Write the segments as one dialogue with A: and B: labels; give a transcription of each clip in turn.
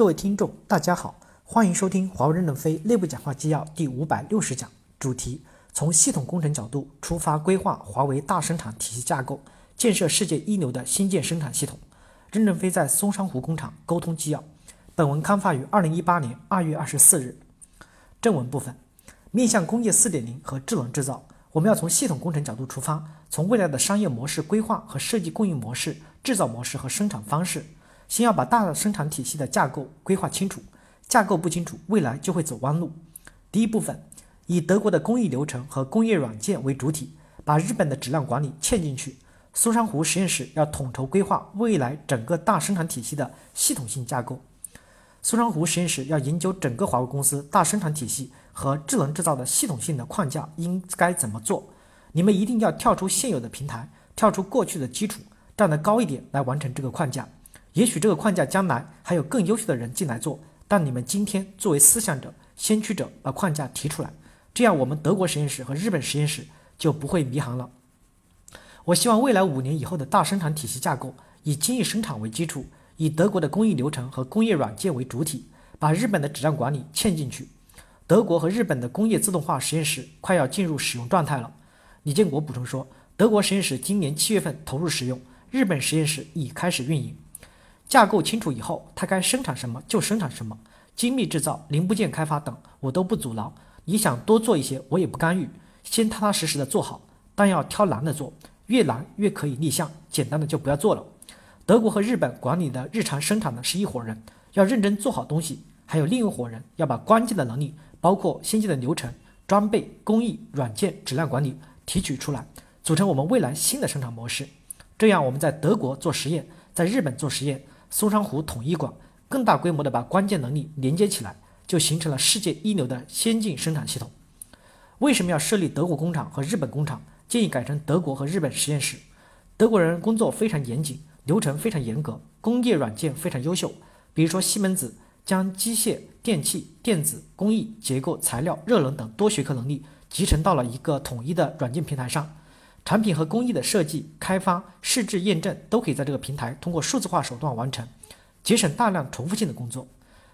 A: 各位听众，大家好，欢迎收听华为任正非内部讲话纪要第五百六十讲，主题：从系统工程角度出发规划华为大生产体系架构，建设世界一流的新建生产系统。任正非在松山湖工厂沟通纪要。本文刊发于二零一八年二月二十四日。正文部分：面向工业四点零和智能制造，我们要从系统工程角度出发，从未来的商业模式规划和设计供应模式、制造模式和生产方式。先要把大生产体系的架构规划清楚，架构不清楚，未来就会走弯路。第一部分，以德国的工艺流程和工业软件为主体，把日本的质量管理嵌进去。松山湖实验室要统筹规划未来整个大生产体系的系统性架构。松山湖实验室要研究整个华为公司大生产体系和智能制造的系统性的框架应该怎么做。你们一定要跳出现有的平台，跳出过去的基础，站得高一点来完成这个框架。也许这个框架将来还有更优秀的人进来做，但你们今天作为思想者、先驱者，把框架提出来，这样我们德国实验室和日本实验室就不会迷航了。我希望未来五年以后的大生产体系架构以精益生产为基础，以德国的工艺流程和工业软件为主体，把日本的质量管理嵌进去。德国和日本的工业自动化实验室快要进入使用状态了。李建国补充说，德国实验室今年七月份投入使用，日本实验室已开始运营。架构清楚以后，它该生产什么就生产什么，精密制造、零部件开发等我都不阻挠。你想多做一些，我也不干预。先踏踏实实的做好，但要挑难的做，越难越可以立项，简单的就不要做了。德国和日本管理的日常生产的是一伙人，要认真做好东西；还有另一伙人要把关键的能力，包括先进的流程、装备、工艺、软件、质量管理提取出来，组成我们未来新的生产模式。这样我们在德国做实验，在日本做实验。松山湖统一管，更大规模的把关键能力连接起来，就形成了世界一流的先进生产系统。为什么要设立德国工厂和日本工厂？建议改成德国和日本实验室。德国人工作非常严谨，流程非常严格，工业软件非常优秀。比如说西门子将机械、电气、电子、工艺、结构、材料、热能等多学科能力集成到了一个统一的软件平台上。产品和工艺的设计、开发、试制、验证都可以在这个平台通过数字化手段完成，节省大量重复性的工作，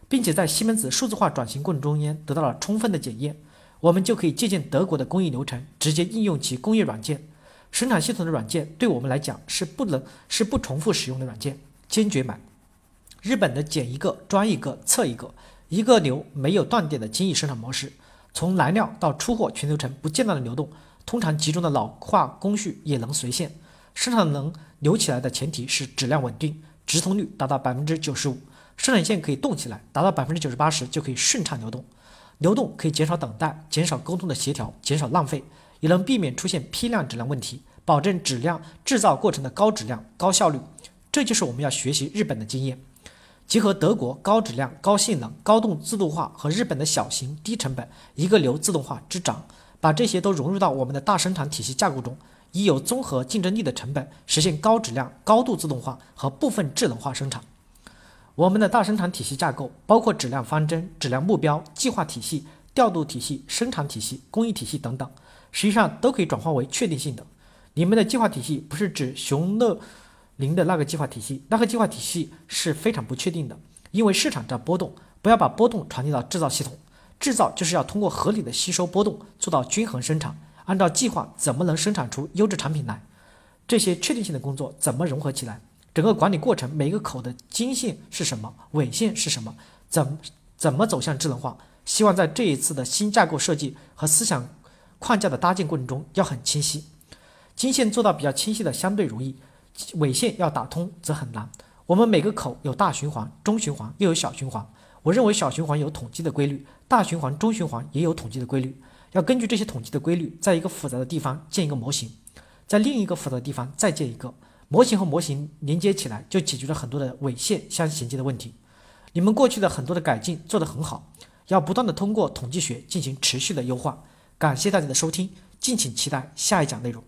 A: 并且在西门子数字化转型过程中间得到了充分的检验。我们就可以借鉴德国的工艺流程，直接应用其工业软件、生产系统的软件。对我们来讲是不能是不重复使用的软件，坚决买。日本的剪一个装一个测一个，一个流没有断点的精益生产模式，从来料到出货全流程不间断的流动。通常集中的老化工序也能随线，生产能流起来的前提是质量稳定，直通率达到百分之九十五，生产线可以动起来，达到百分之九十八十就可以顺畅流动。流动可以减少等待，减少沟通的协调，减少浪费，也能避免出现批量质量问题，保证质量制造过程的高质量、高效率。这就是我们要学习日本的经验，结合德国高质量、高性能、高度自动化和日本的小型、低成本、一个流自动化之长。把这些都融入到我们的大生产体系架构中，以有综合竞争力的成本实现高质量、高度自动化和部分智能化生产。我们的大生产体系架构包括质量方针、质量目标、计划体系、调度体系、生产体系、工艺体系等等，实际上都可以转化为确定性的。你们的计划体系不是指熊乐零的那个计划体系，那个计划体系是非常不确定的，因为市场在波动，不要把波动传递到制造系统。制造就是要通过合理的吸收波动，做到均衡生产。按照计划，怎么能生产出优质产品来？这些确定性的工作怎么融合起来？整个管理过程，每个口的经线是什么？纬线是什么？怎怎么走向智能化？希望在这一次的新架构设计和思想框架的搭建过程中要很清晰。经线做到比较清晰的相对容易，尾线要打通则很难。我们每个口有大循环、中循环，又有小循环。我认为小循环有统计的规律，大循环、中循环也有统计的规律。要根据这些统计的规律，在一个复杂的地方建一个模型，在另一个复杂的地方再建一个模型和模型连接起来，就解决了很多的尾线相衔接的问题。你们过去的很多的改进做得很好，要不断的通过统计学进行持续的优化。感谢大家的收听，敬请期待下一讲内容。